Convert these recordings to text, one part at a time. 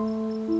Música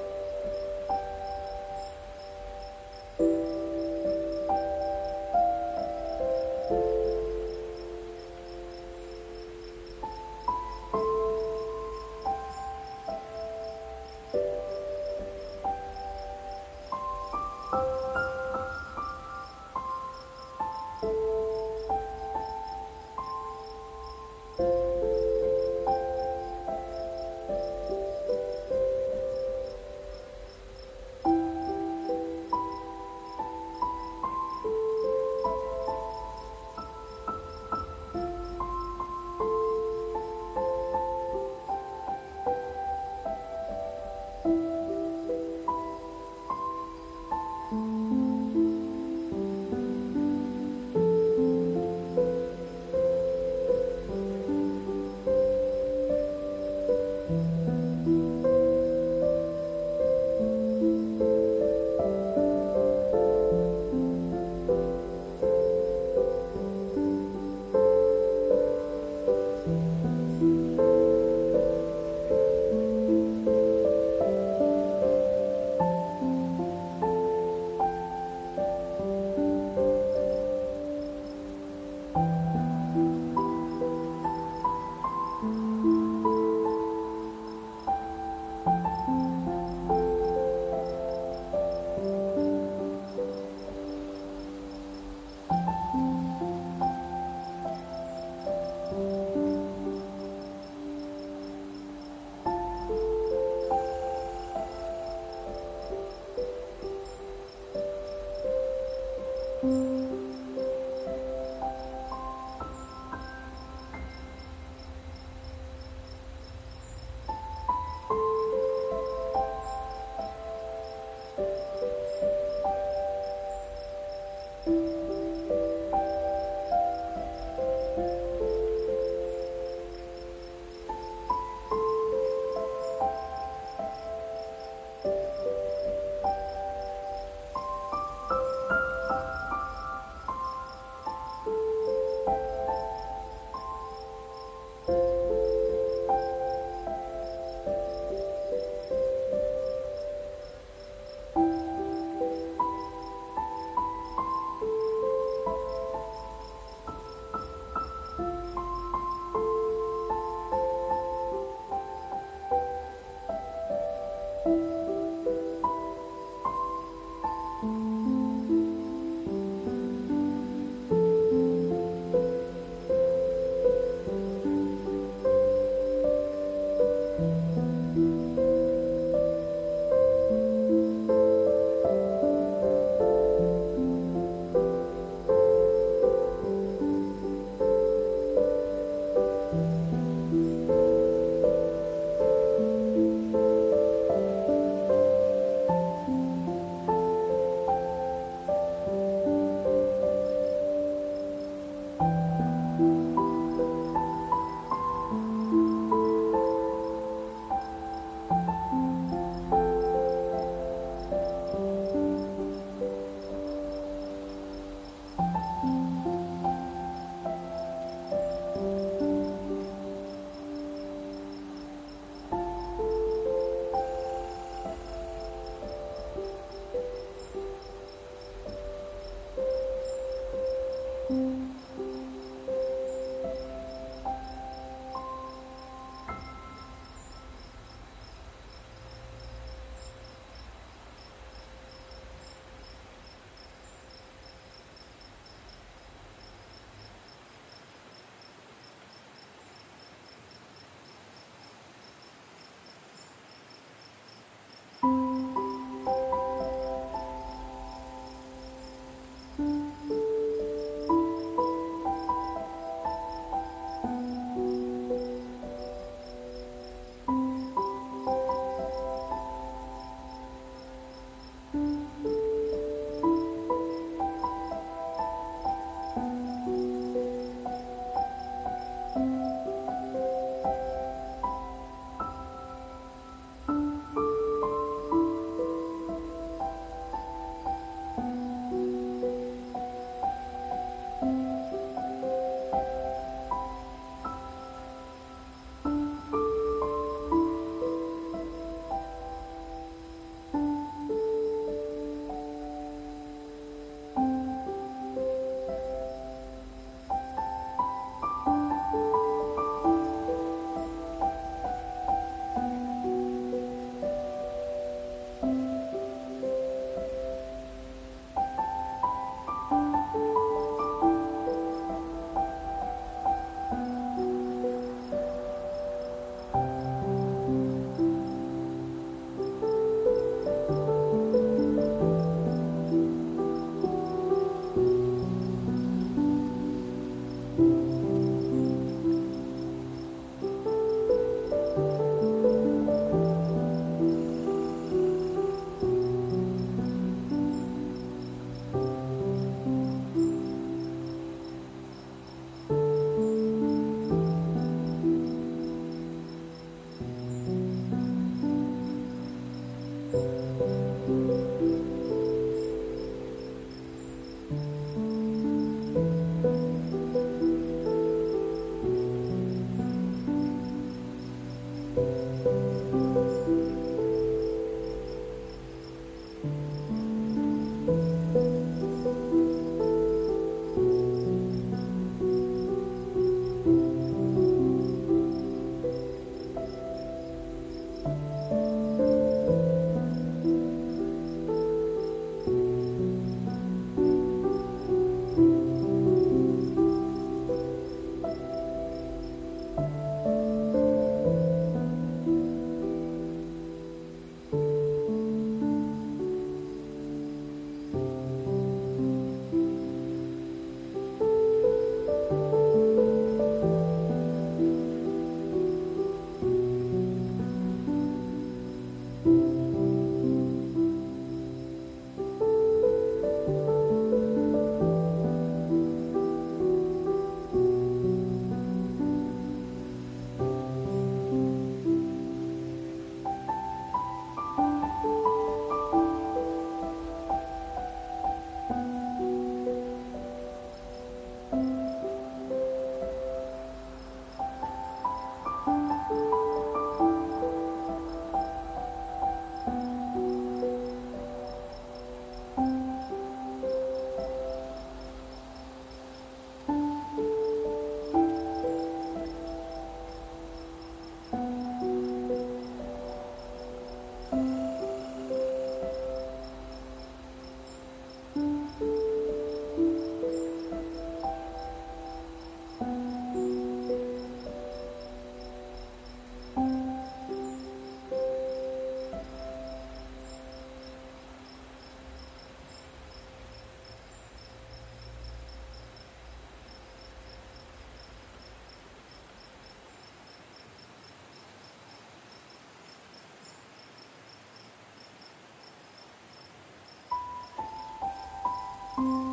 Oh.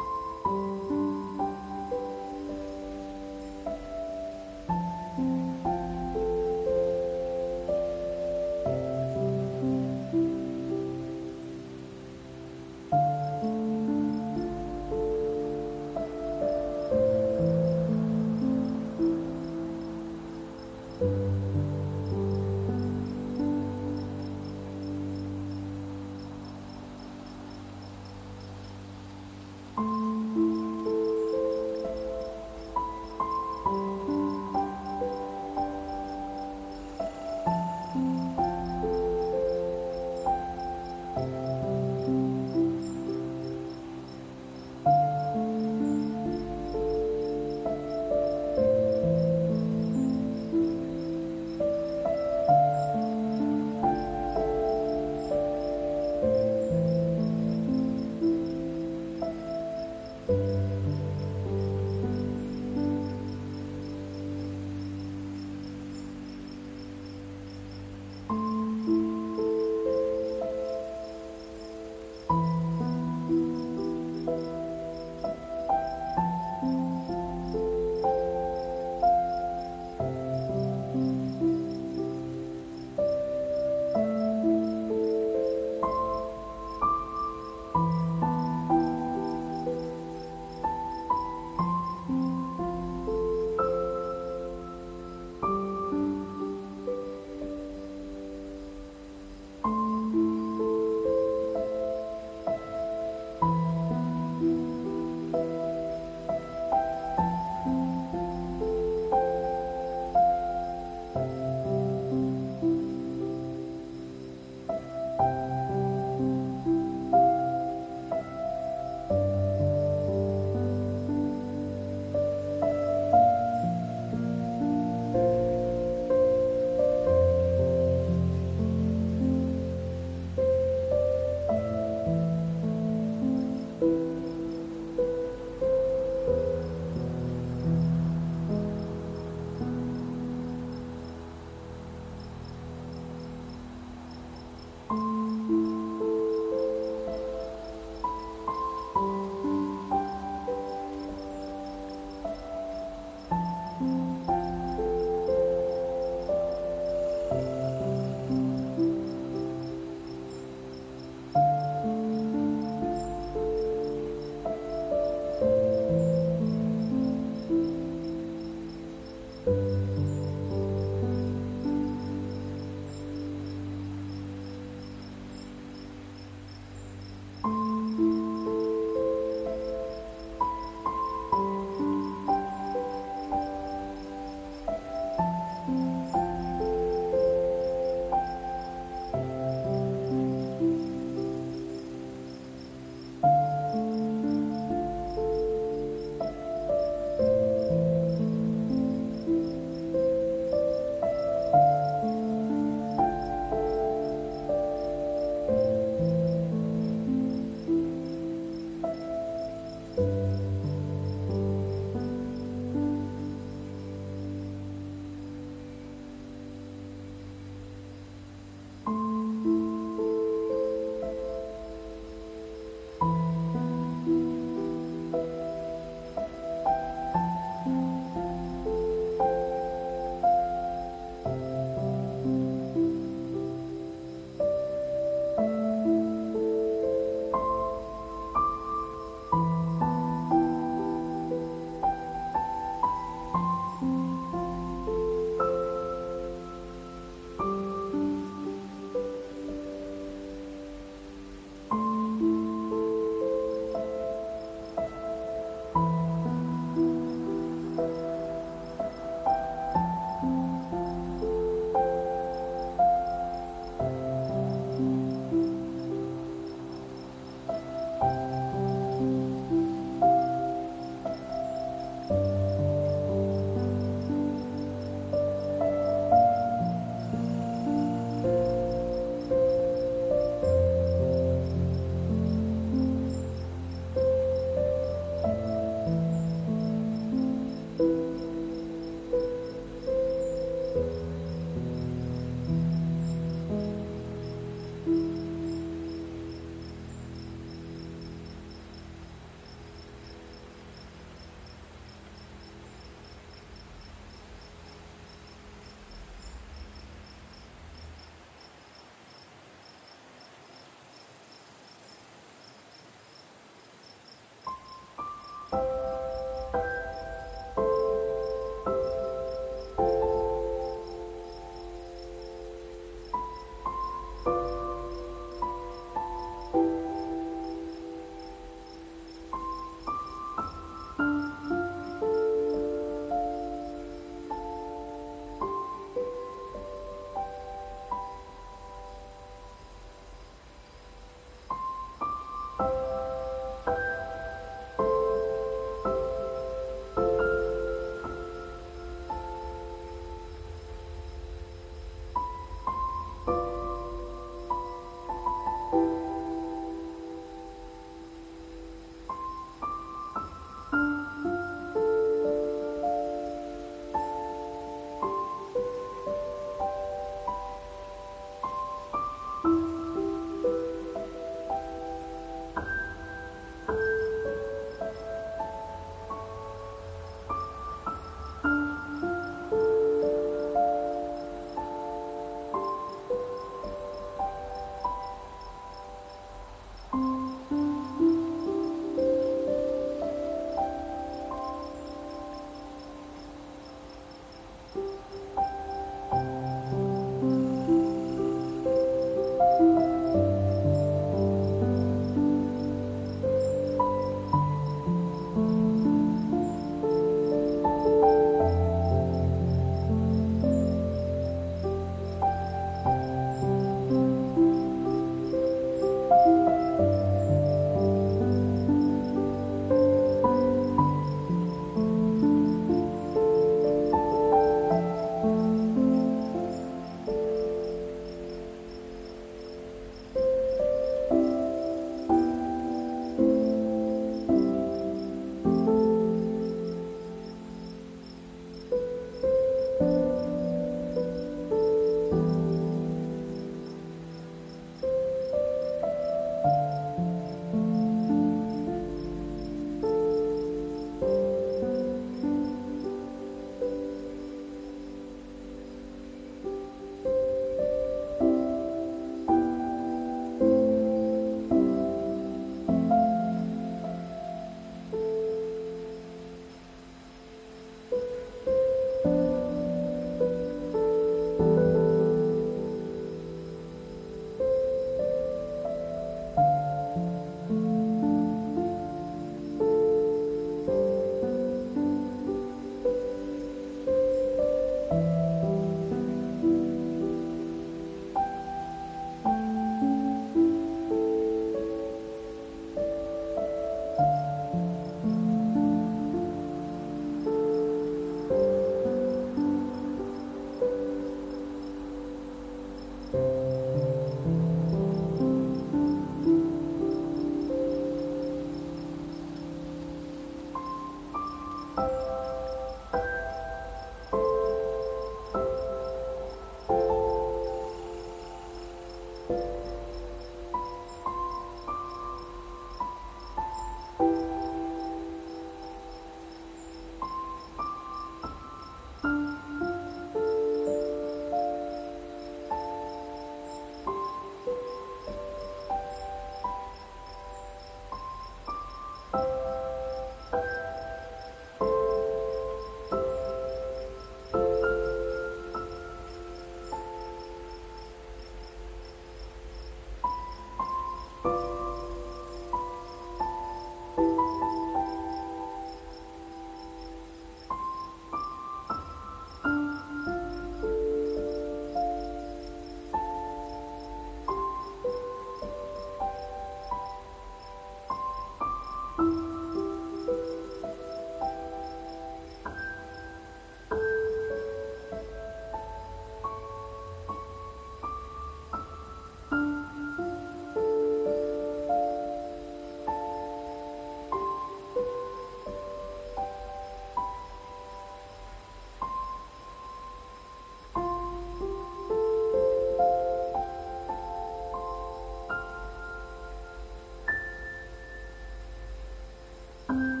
Bye.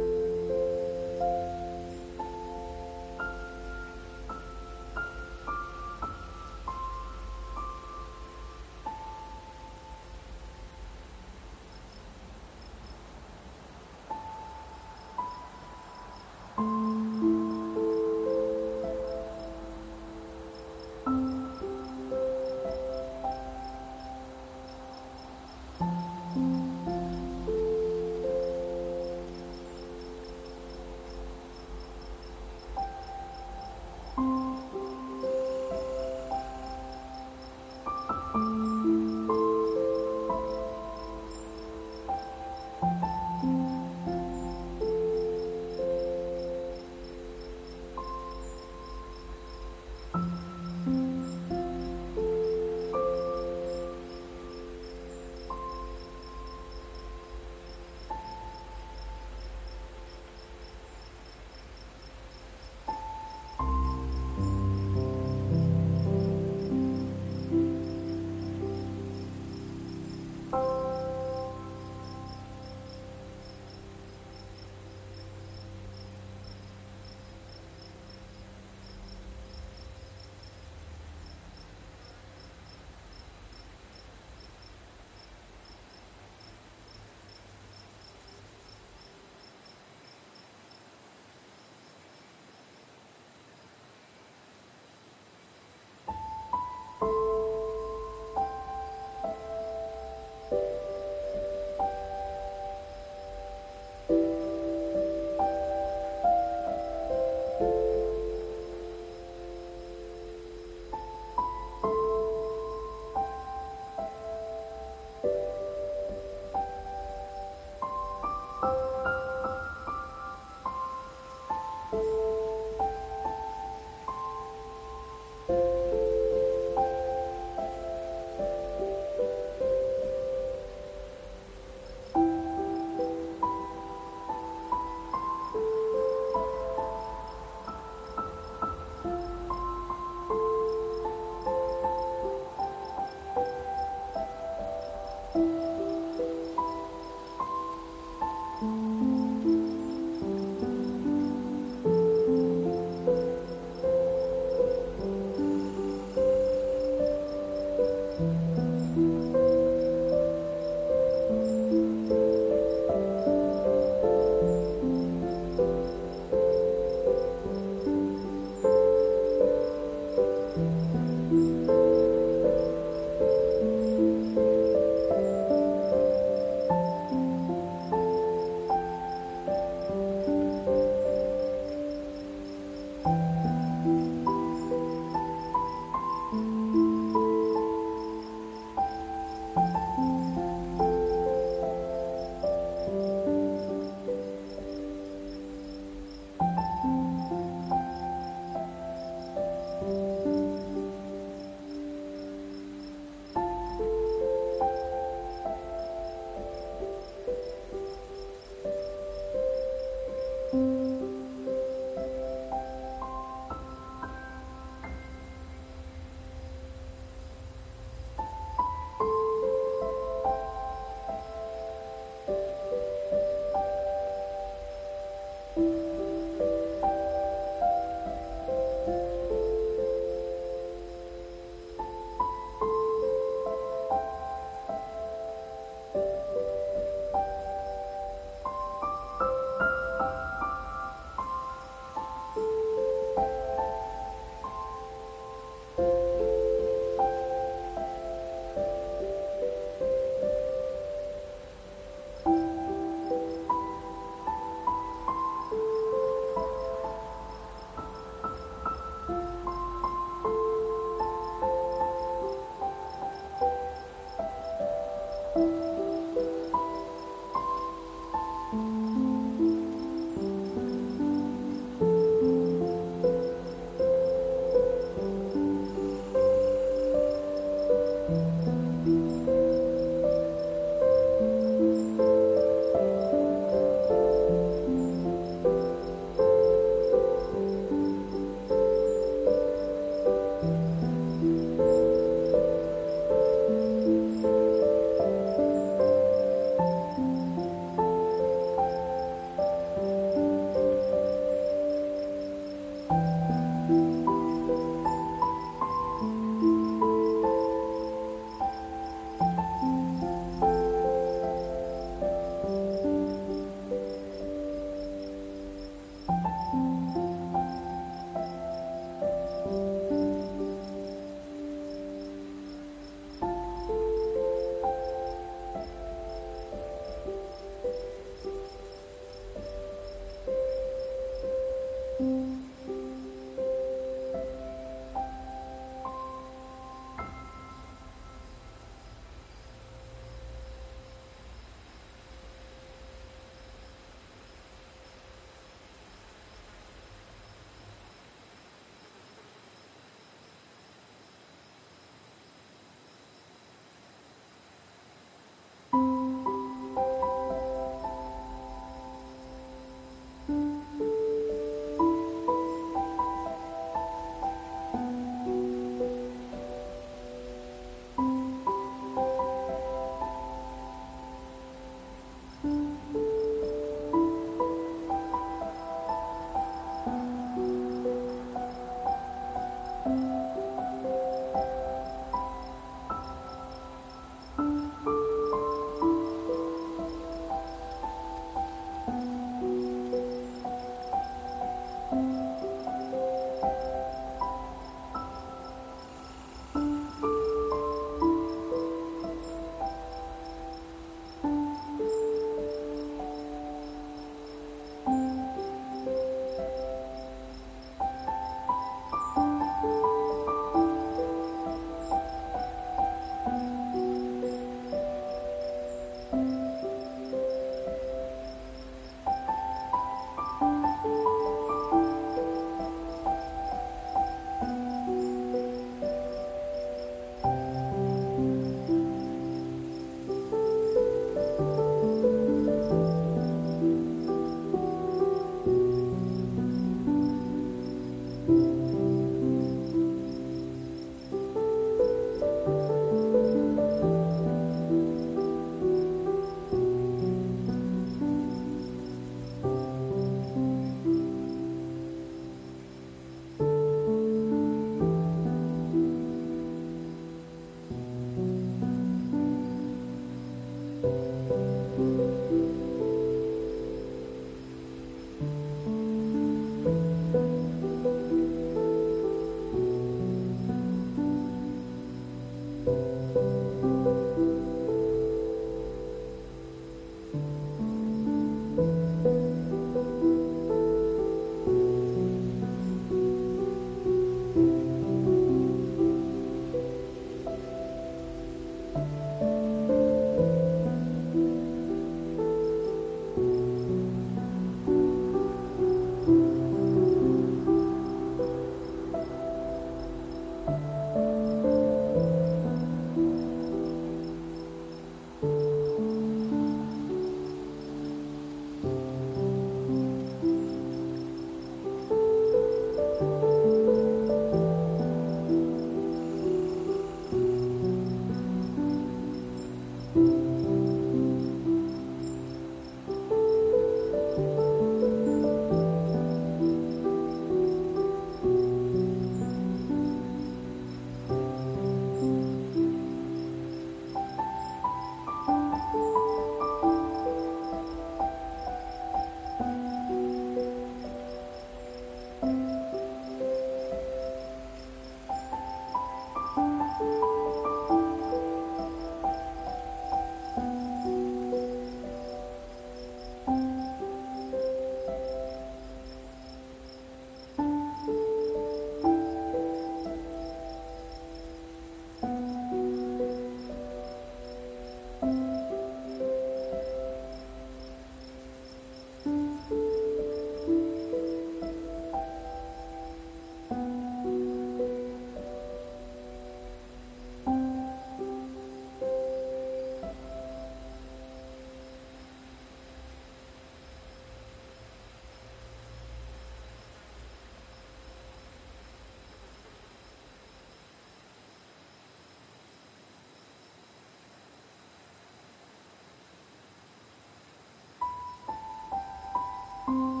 음.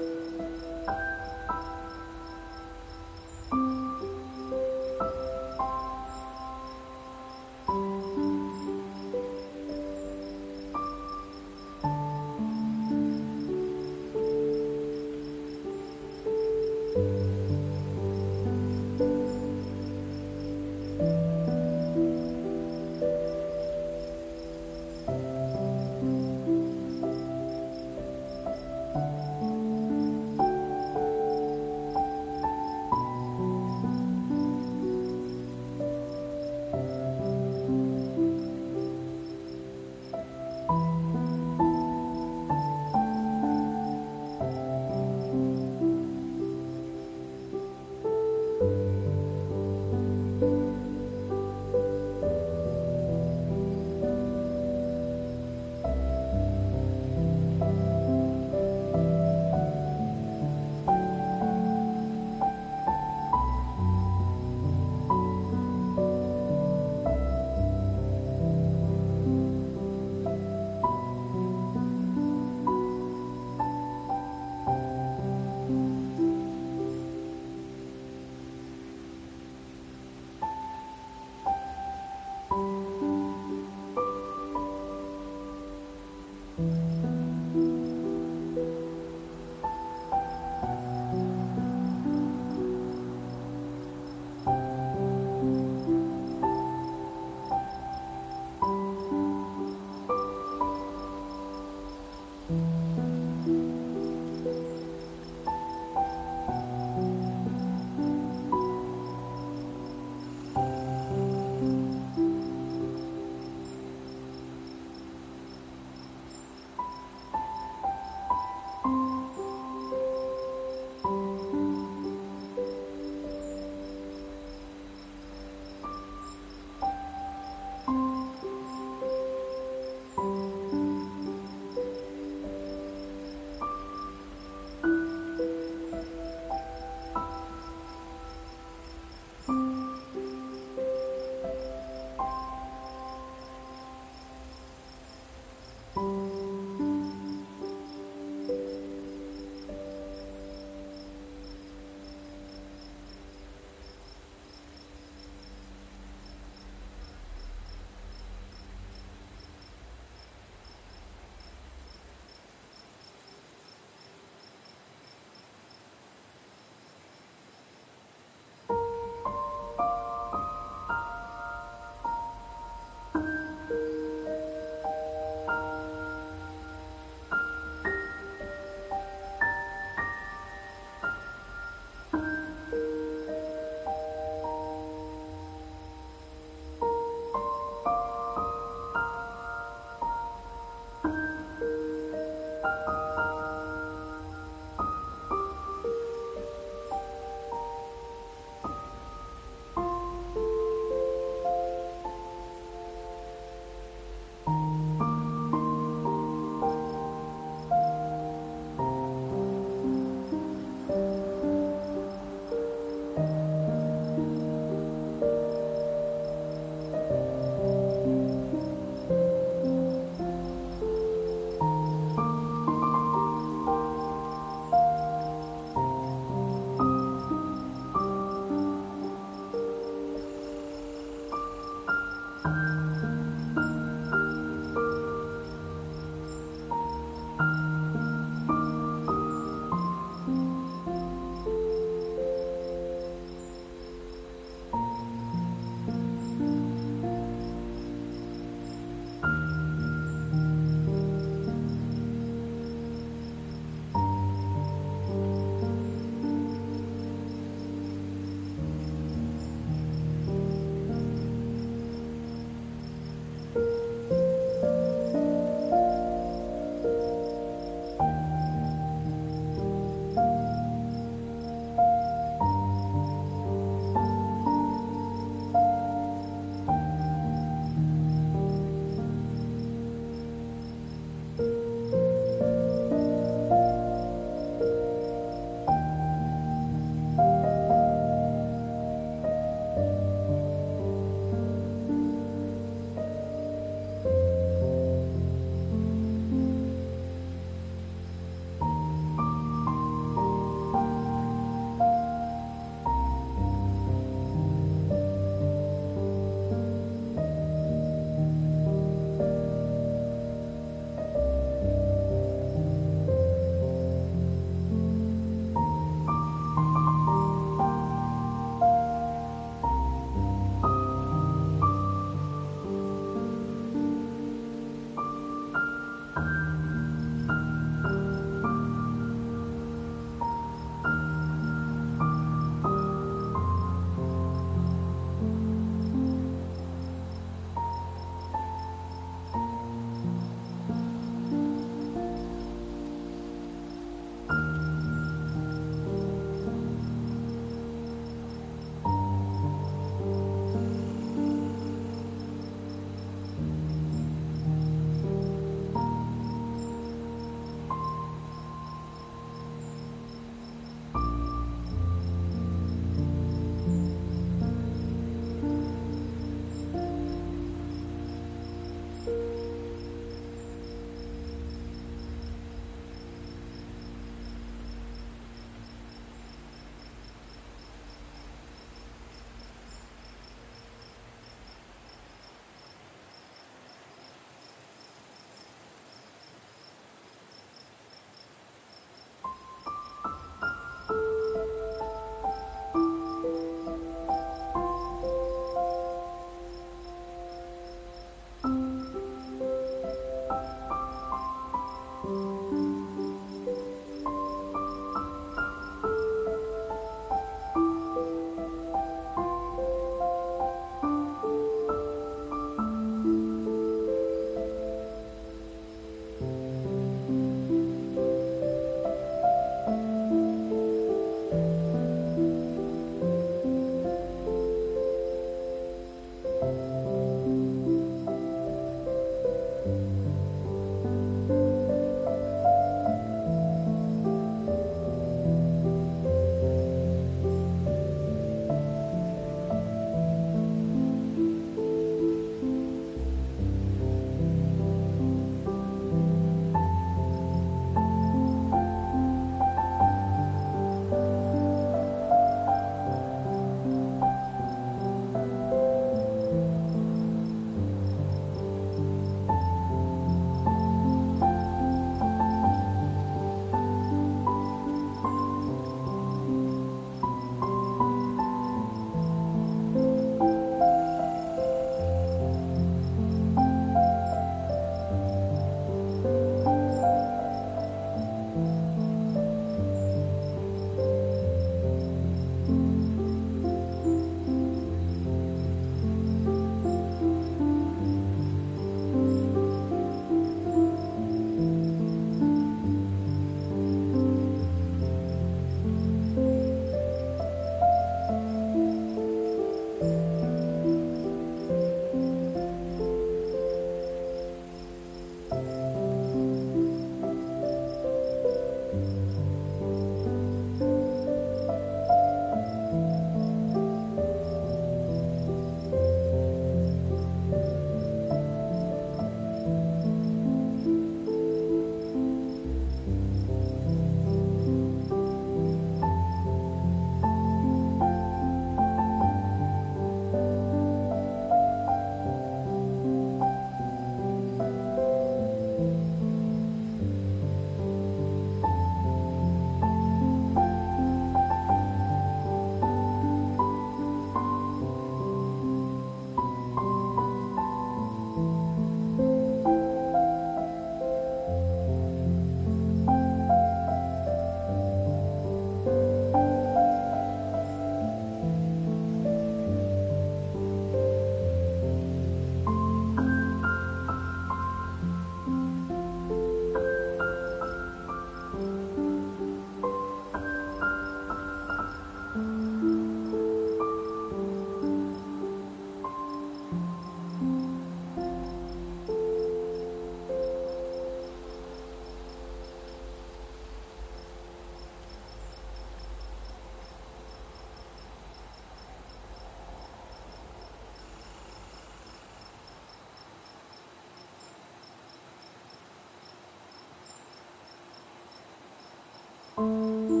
Oh.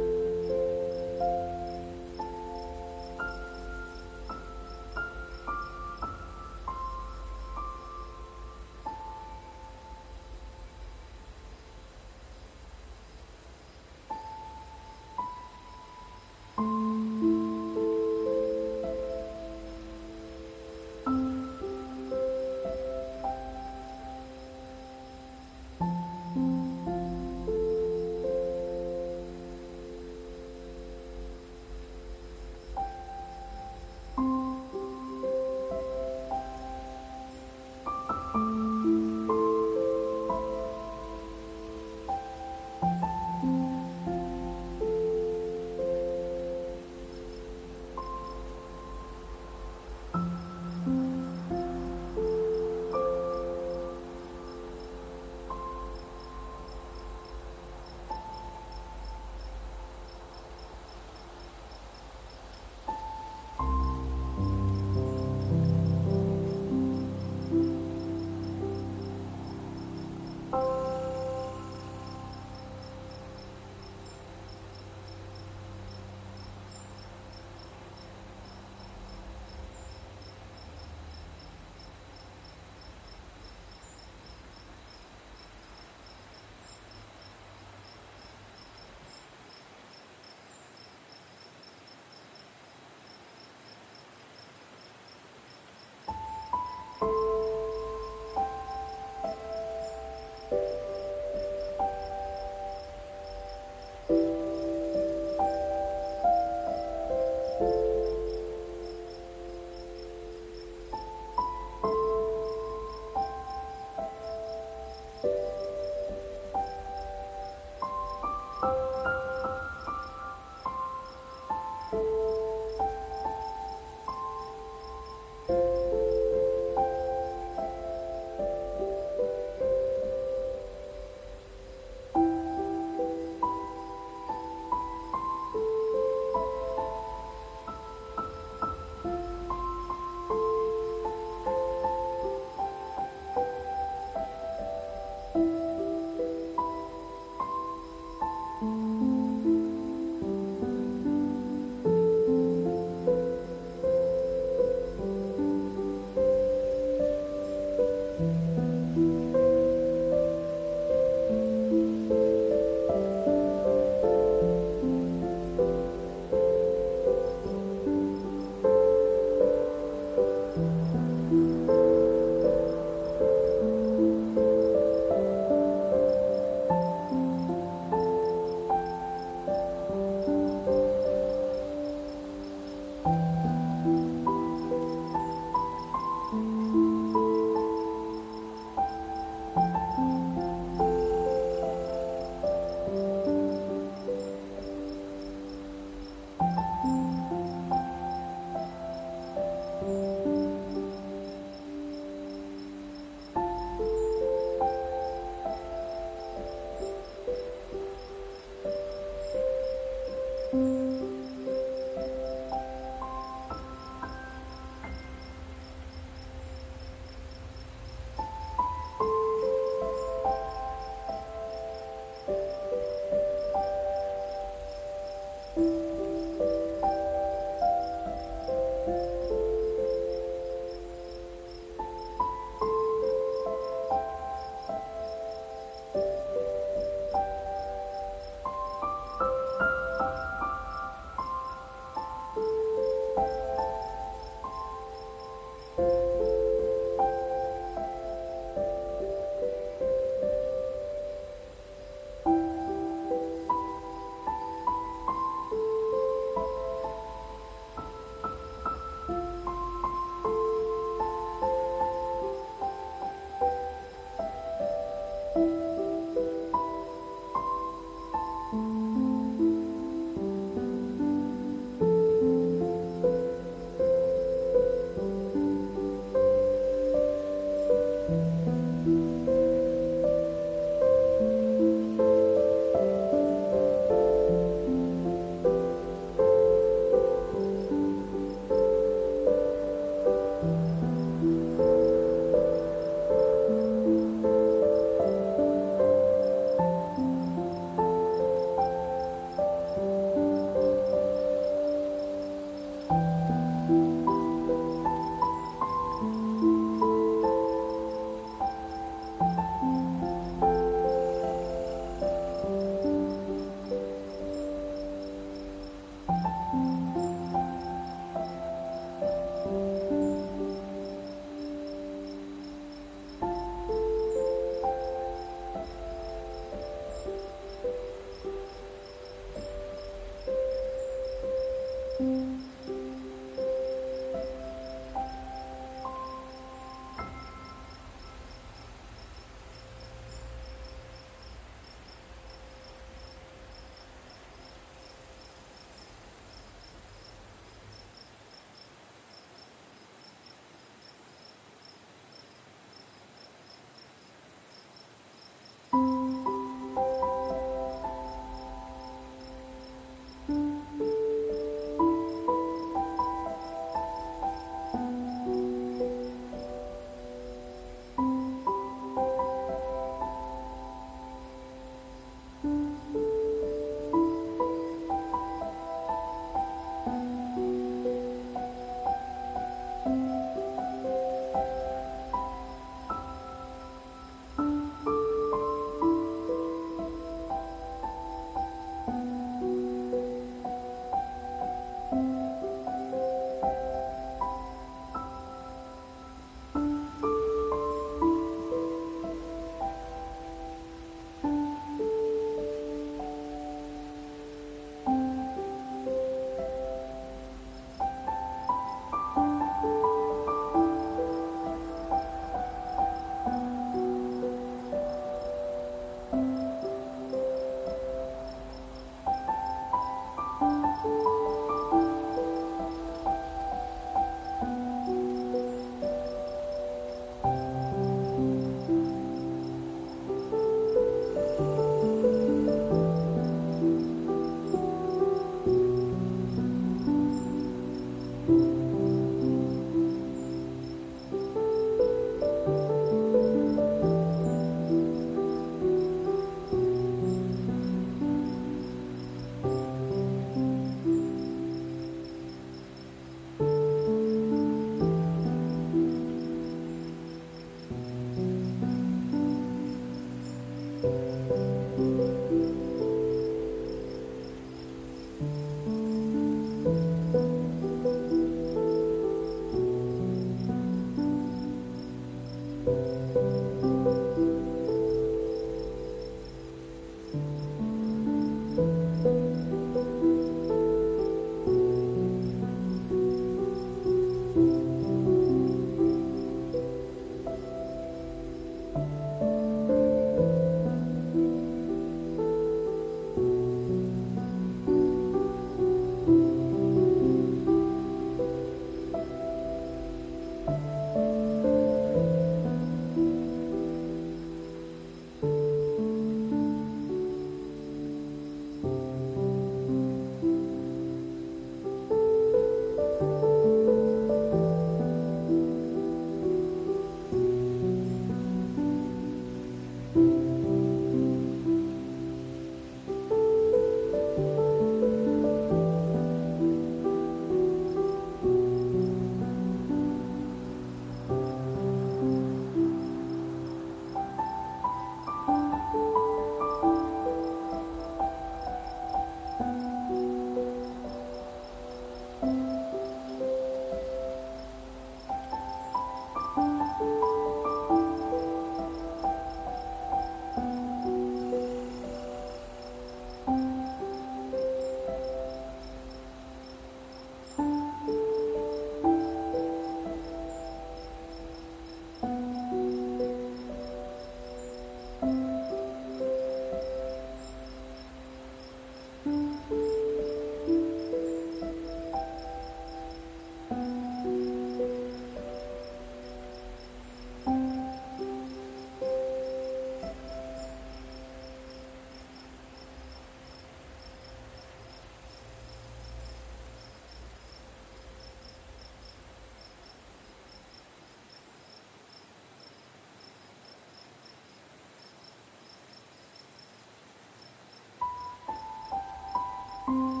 Oh.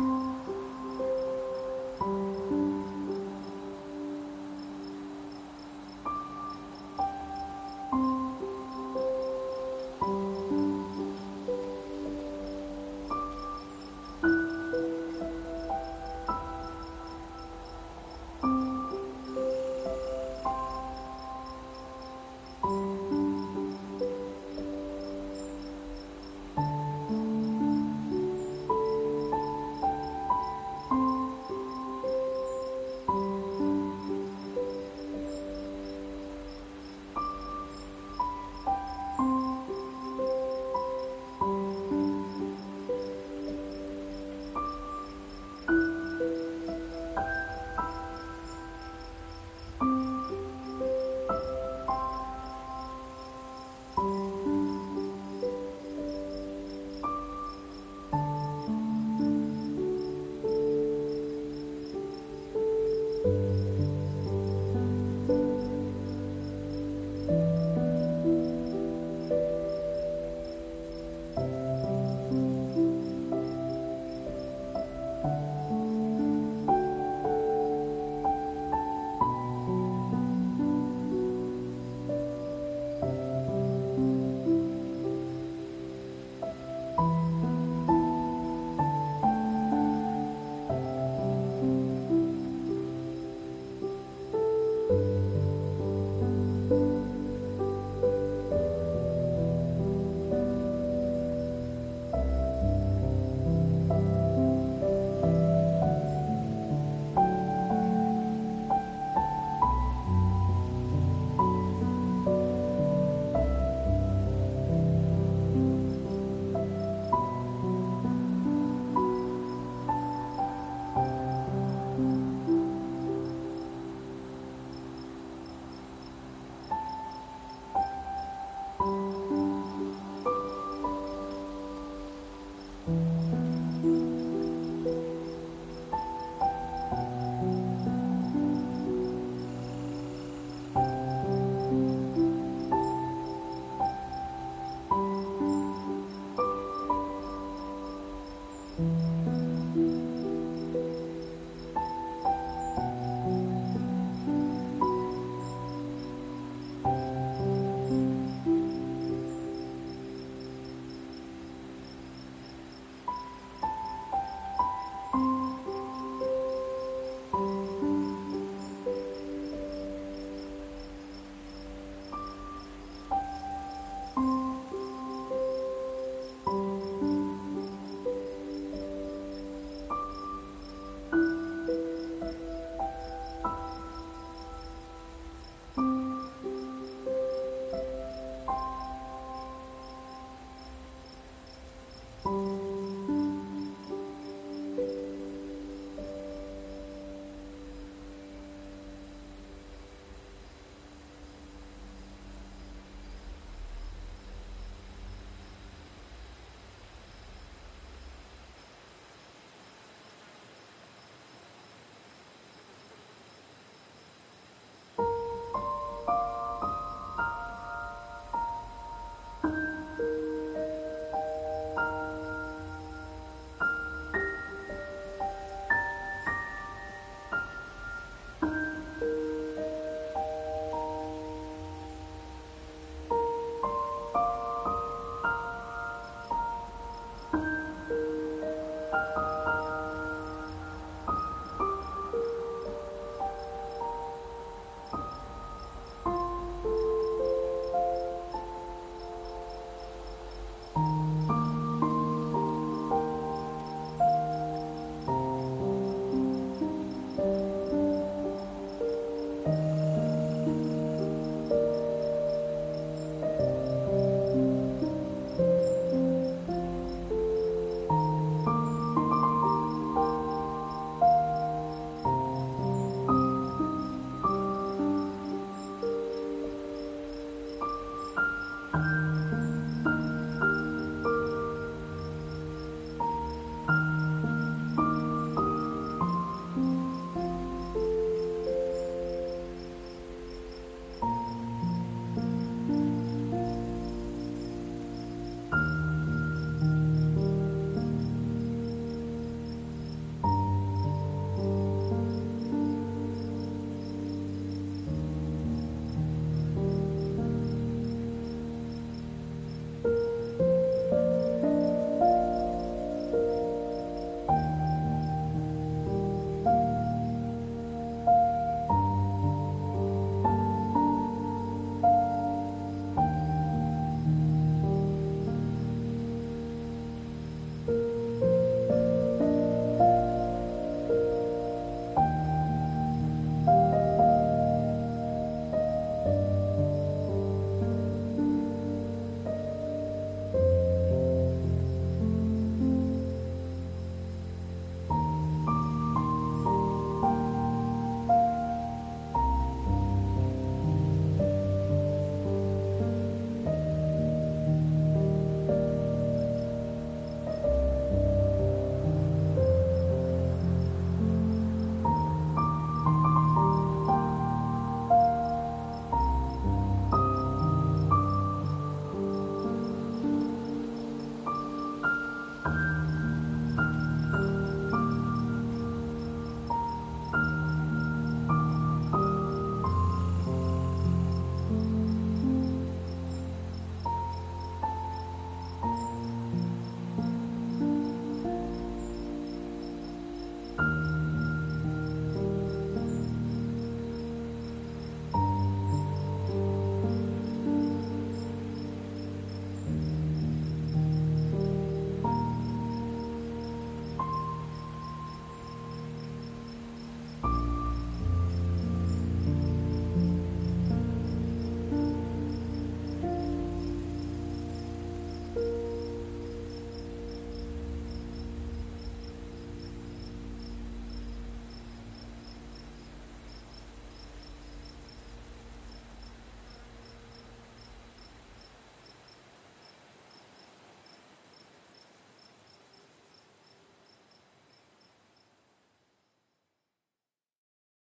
Música